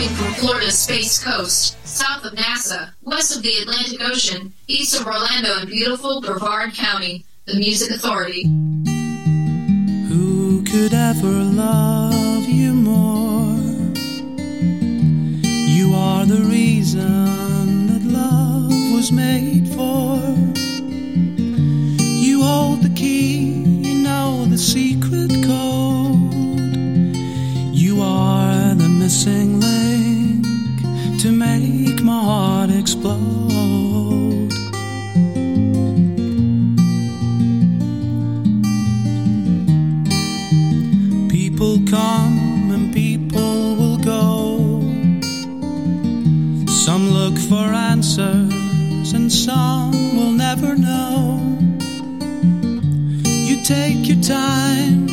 From Florida's Space Coast, south of NASA, west of the Atlantic Ocean, east of Orlando and beautiful Brevard County, the Music Authority. Who could ever love you more? You are the reason that love was made for. You hold the key, you know the secret code. You are the missing explode. People come and people will go. Some look for answers and some will never know. You take your time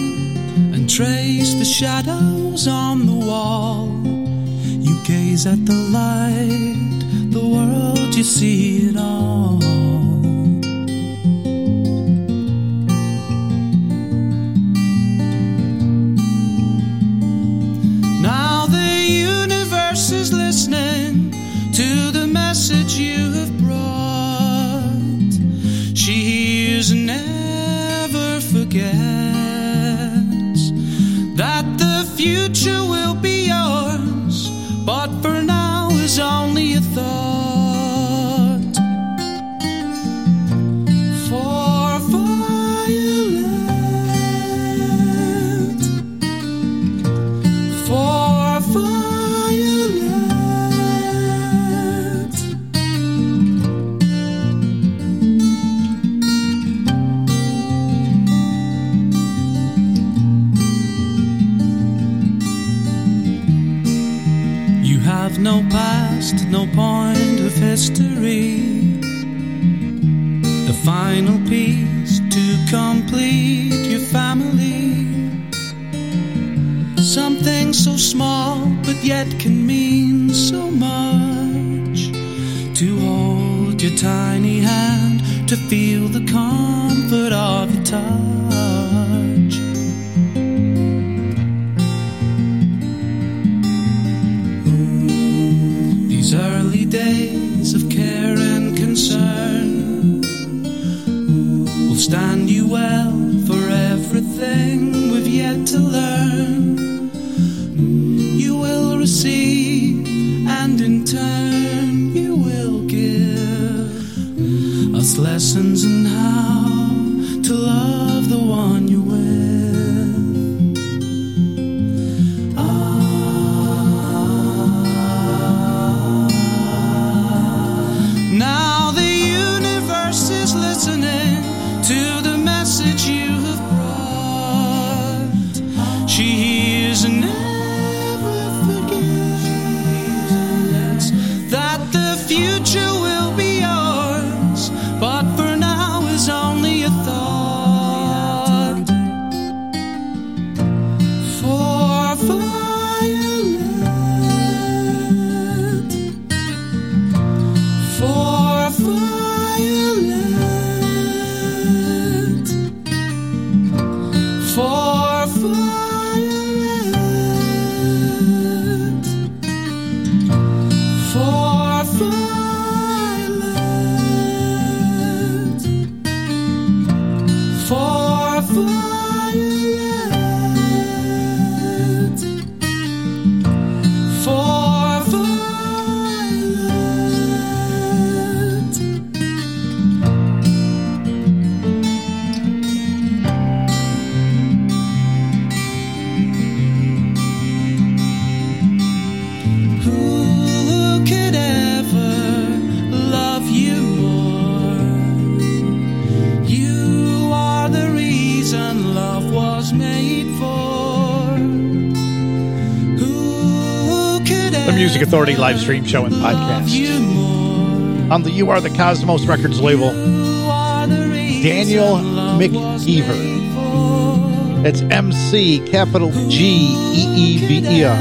and trace the shadows on the wall. You gaze at the light, the world, you see it all. Now the universe is listening to the message you have brought. She hears and never forgets that the future will No past, no point of history. The final piece to complete your family. Something so small, but yet can mean so much. To hold your tiny hand, to feel the comfort of your touch. Early Authority live stream show and podcast. On the You Are the Cosmos Records label, Daniel McGeever. It's MC capital G E E V E R.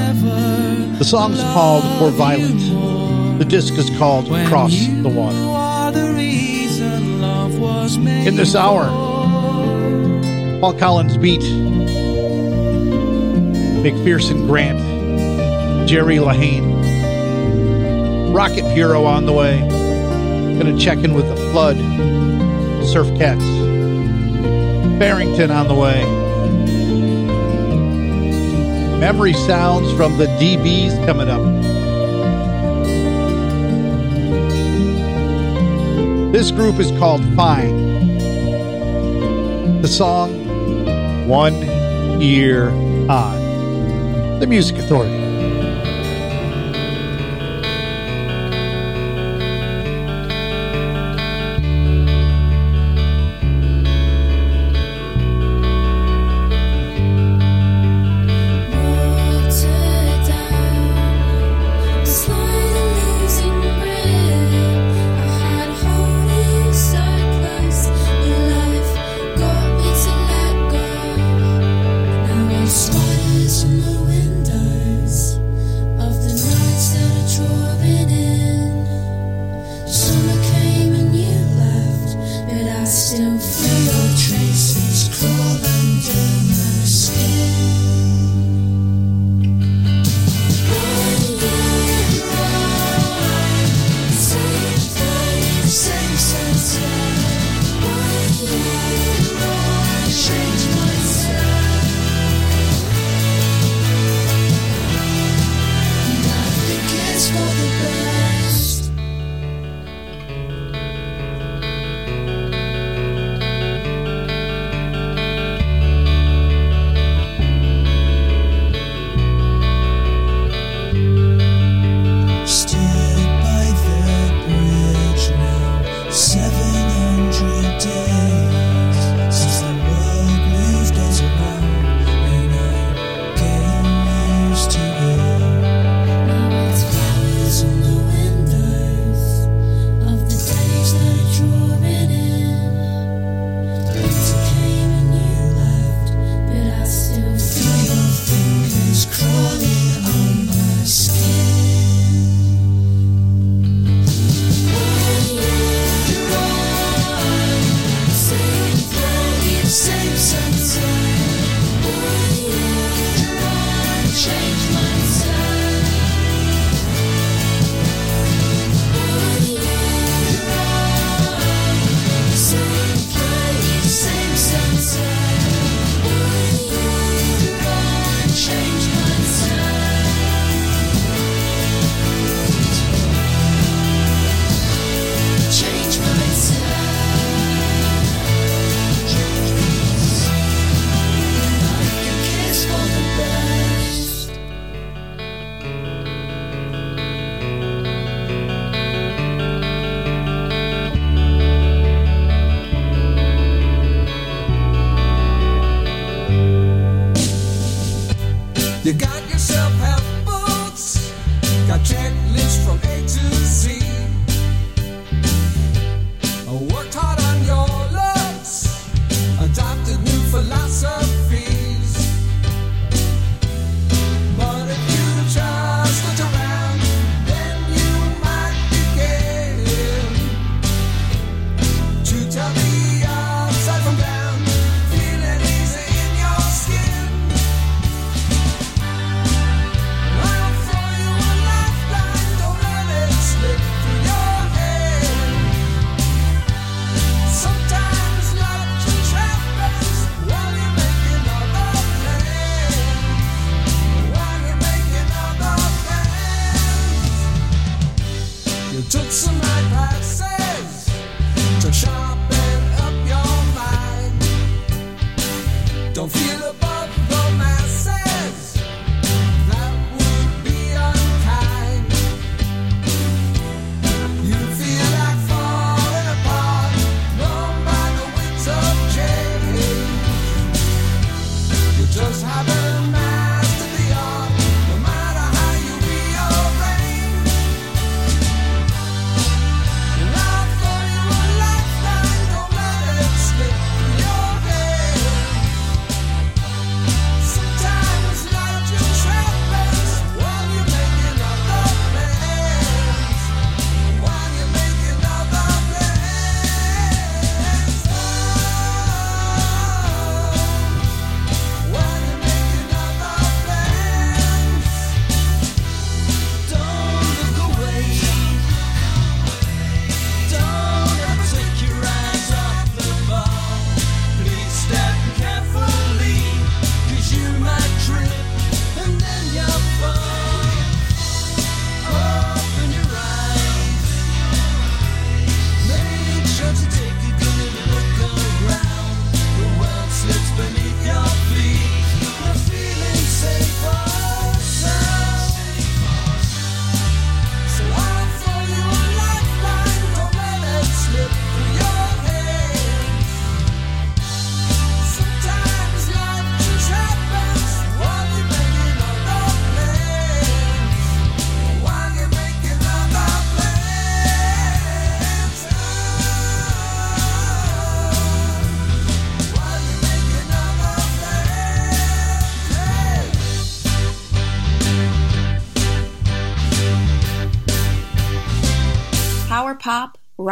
The song's called For Violet. The disc is called Cross the Water. In this hour, Paul Collins beat McPherson Grant Jerry Lahane. Rocket Bureau on the way. Gonna check in with the Flood, Surf Cats. Barrington on the way. Memory sounds from the DBs coming up. This group is called Fine. The song One Year On. The Music Authority.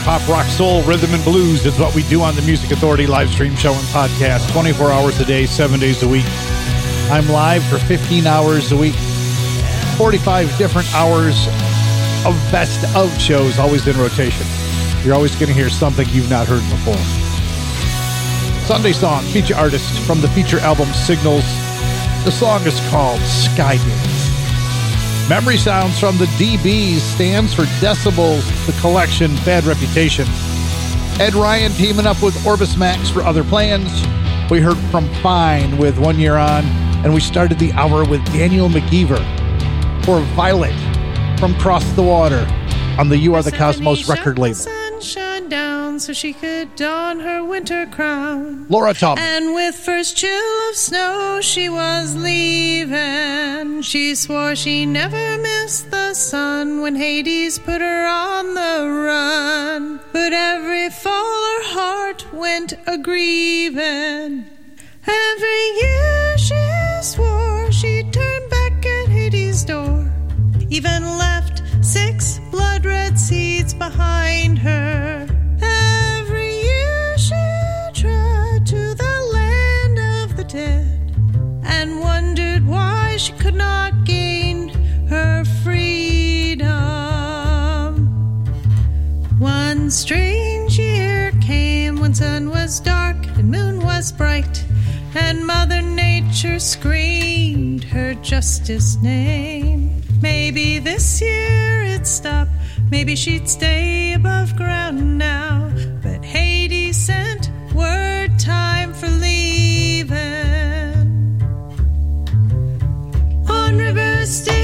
Pop, rock, soul, rhythm, and blues is what we do on the Music Authority live stream show and podcast 24 hours a day, seven days a week. I'm live for 15 hours a week, 45 different hours of best of shows, always in rotation. You're always going to hear something you've not heard before. Sunday song, feature artist from the feature album Signals. The song is called Sky. Memory Sounds from the DBs stands for Decibels, the collection, Bad Reputation. Ed Ryan teaming up with Orbis Max for other plans. We heard from Fine with One Year On, and we started the hour with Daniel McGeever for Violet from Cross the Water on the You Are the Cosmos record label. Down so she could don her winter crown. Laura Tom. And with first chill of snow, she was leaving. She swore she never missed the sun when Hades put her on the run. But every fall her heart went a grieving. Every year she swore she'd turn back at Hades' door. Even left six blood red seeds behind her. She could not gain her freedom. One strange year came when sun was dark and moon was bright, and Mother Nature screamed her justice name. Maybe this year it'd stop, maybe she'd stay above ground now. But Hades sent word time for leaving. On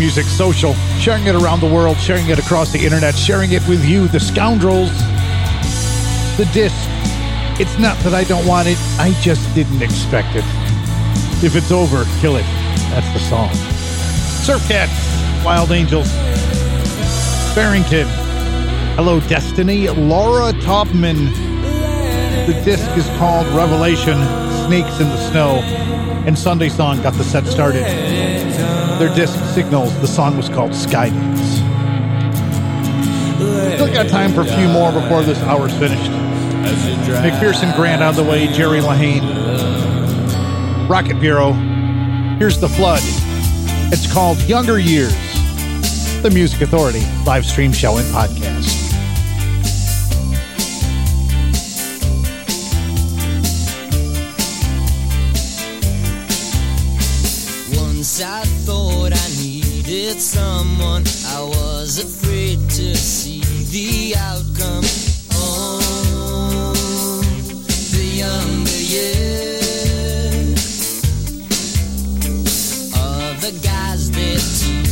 Music social, sharing it around the world, sharing it across the internet, sharing it with you, the scoundrels. The disc. It's not that I don't want it, I just didn't expect it. If it's over, kill it. That's the song. Surf Cats, Wild Angels, Barrington. Hello, Destiny. Laura Taubman. The disc is called Revelation Snakes in the Snow, and Sunday Song got the set started. Their disc signals, the song was called Skydance. Still got time for a few more before this hour's finished. McPherson Grant on the way, Jerry Lahane. Rocket Bureau. Here's The Flood. It's called Younger Years. The Music Authority live stream show and podcast. Someone, I was afraid to see the outcome. Oh, the younger years. Are the guys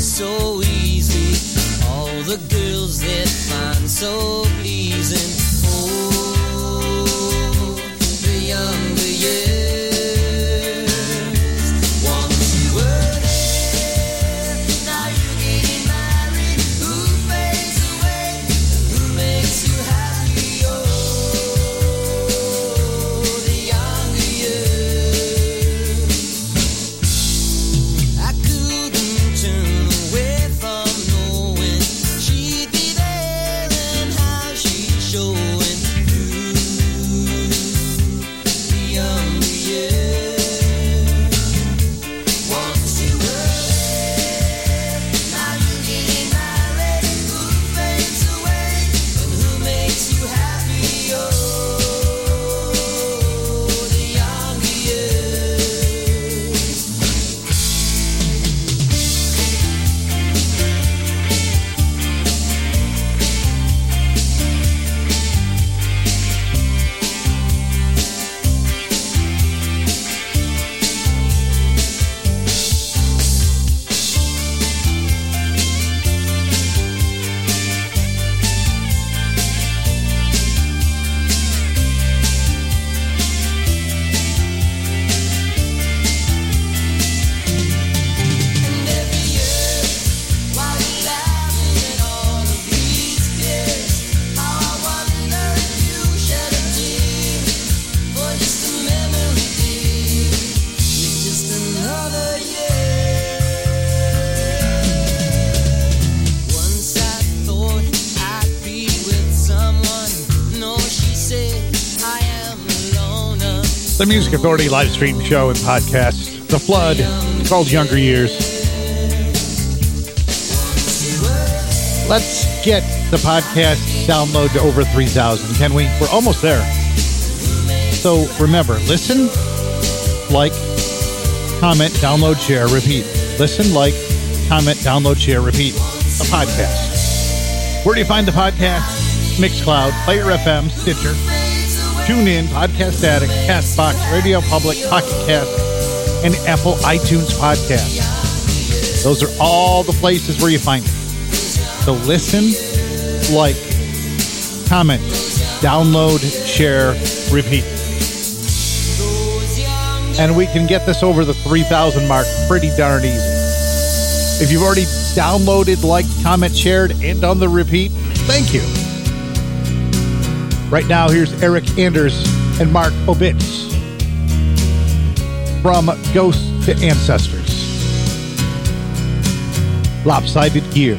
so easily, all the girls that find so The Music Authority live stream show and podcast. The Flood, called Younger Years. Let's get the podcast download to over 3,000, can we? We're almost there. So remember, listen, like, comment, download, share, repeat. Listen, like, comment, download, share, repeat. A podcast. Where do you find the podcast? Mixcloud, Player FM, Stitcher, TuneIn, Podcast Addict, Castbox, Radio Public, Pocket Cast, and Apple iTunes Podcast. Those are all the places where you find it. So listen, like, comment, download, share, repeat. And we can get this over the 3,000 mark pretty darn easy. If you've already downloaded, liked, comment, shared, and done the repeat, thank you. Right now, here's Eric Anders and Mark Obitz from Ghosts to Ancestors. Lopsided Gear.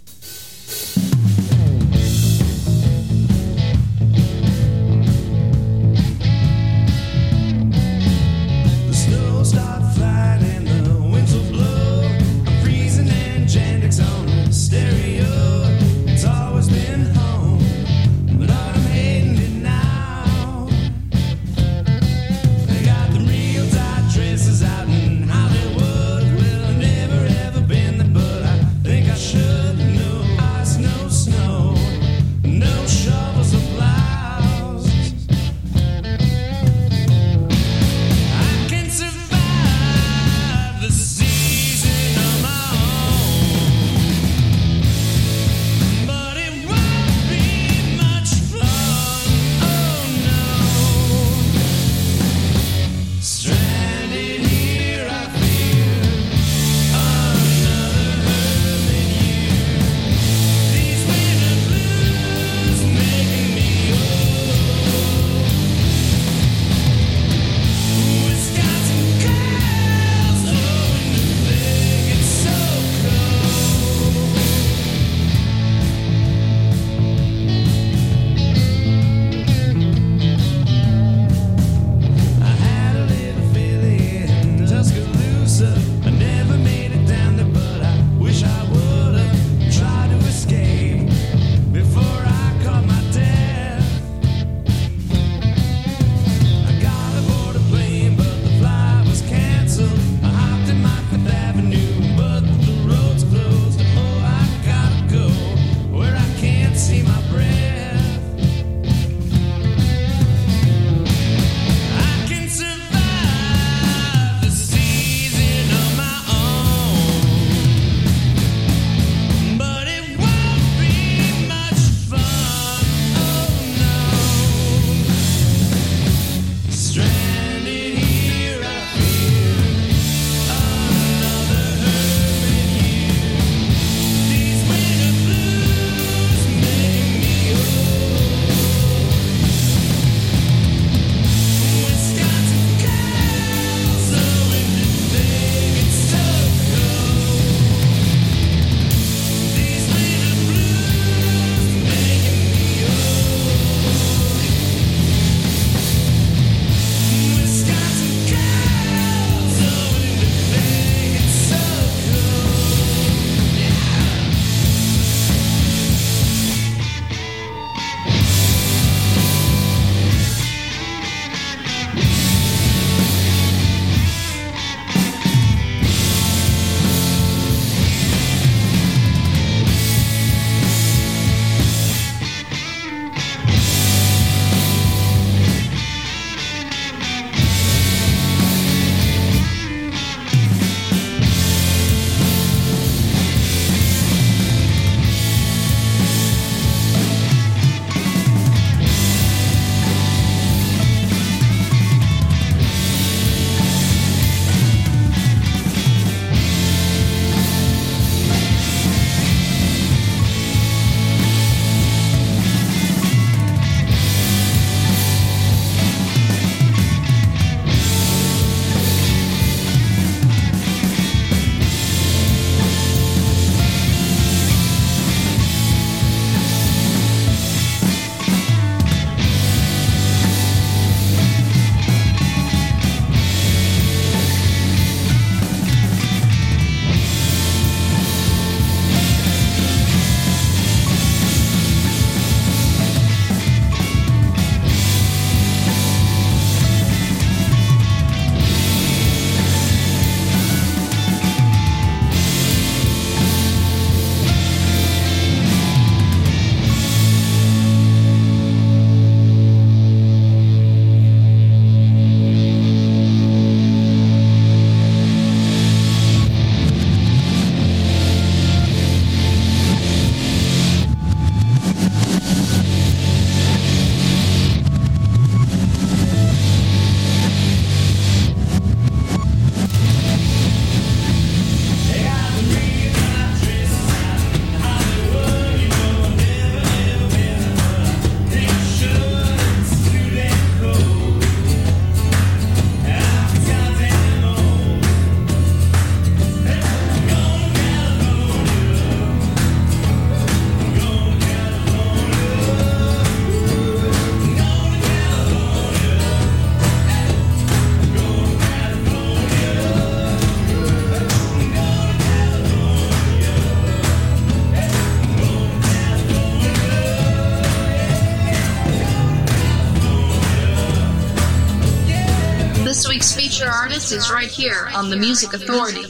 Here on the Music Authority.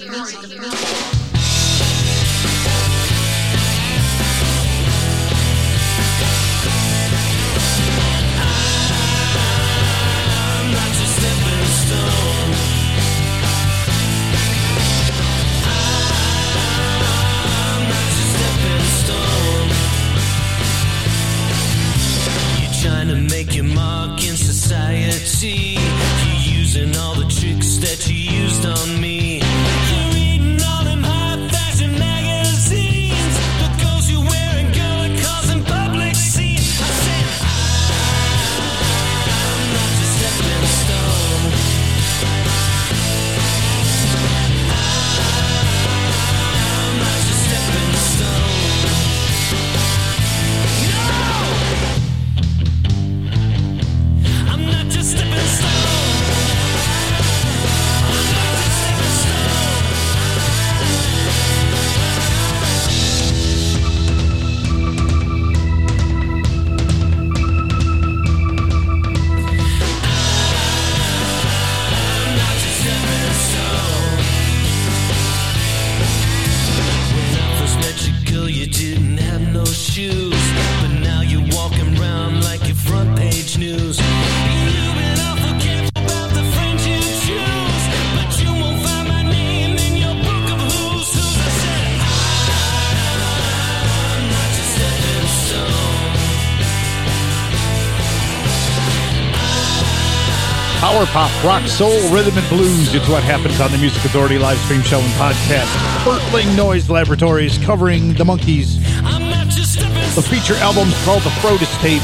Rock, soul, rhythm, and blues. It's what happens on the Music Authority live stream show and podcast. Bertling Noise Laboratories covering the Monkees. I'm not just stepping The feature album's called The Frodis Tape.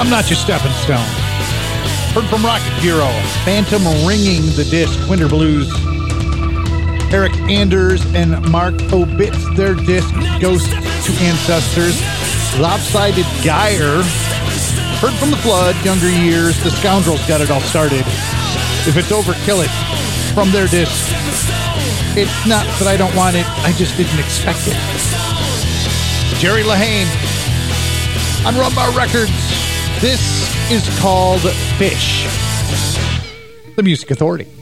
I'm not your stepping stone. Heard from Rocket Hero, Phantom ringing the disc, Winter Blues. Eric Anders and Mark Obitz, their disc, Ghost to Ancestors. Lopsided Gear, Heard from the Flood, Younger Years, The Scoundrels got it all started. If it's over, kill it. From their disc. It's not that I don't want it, I just didn't expect it. Jerry Lahane on Rumbar Records. This is called Fish. The Music Authority.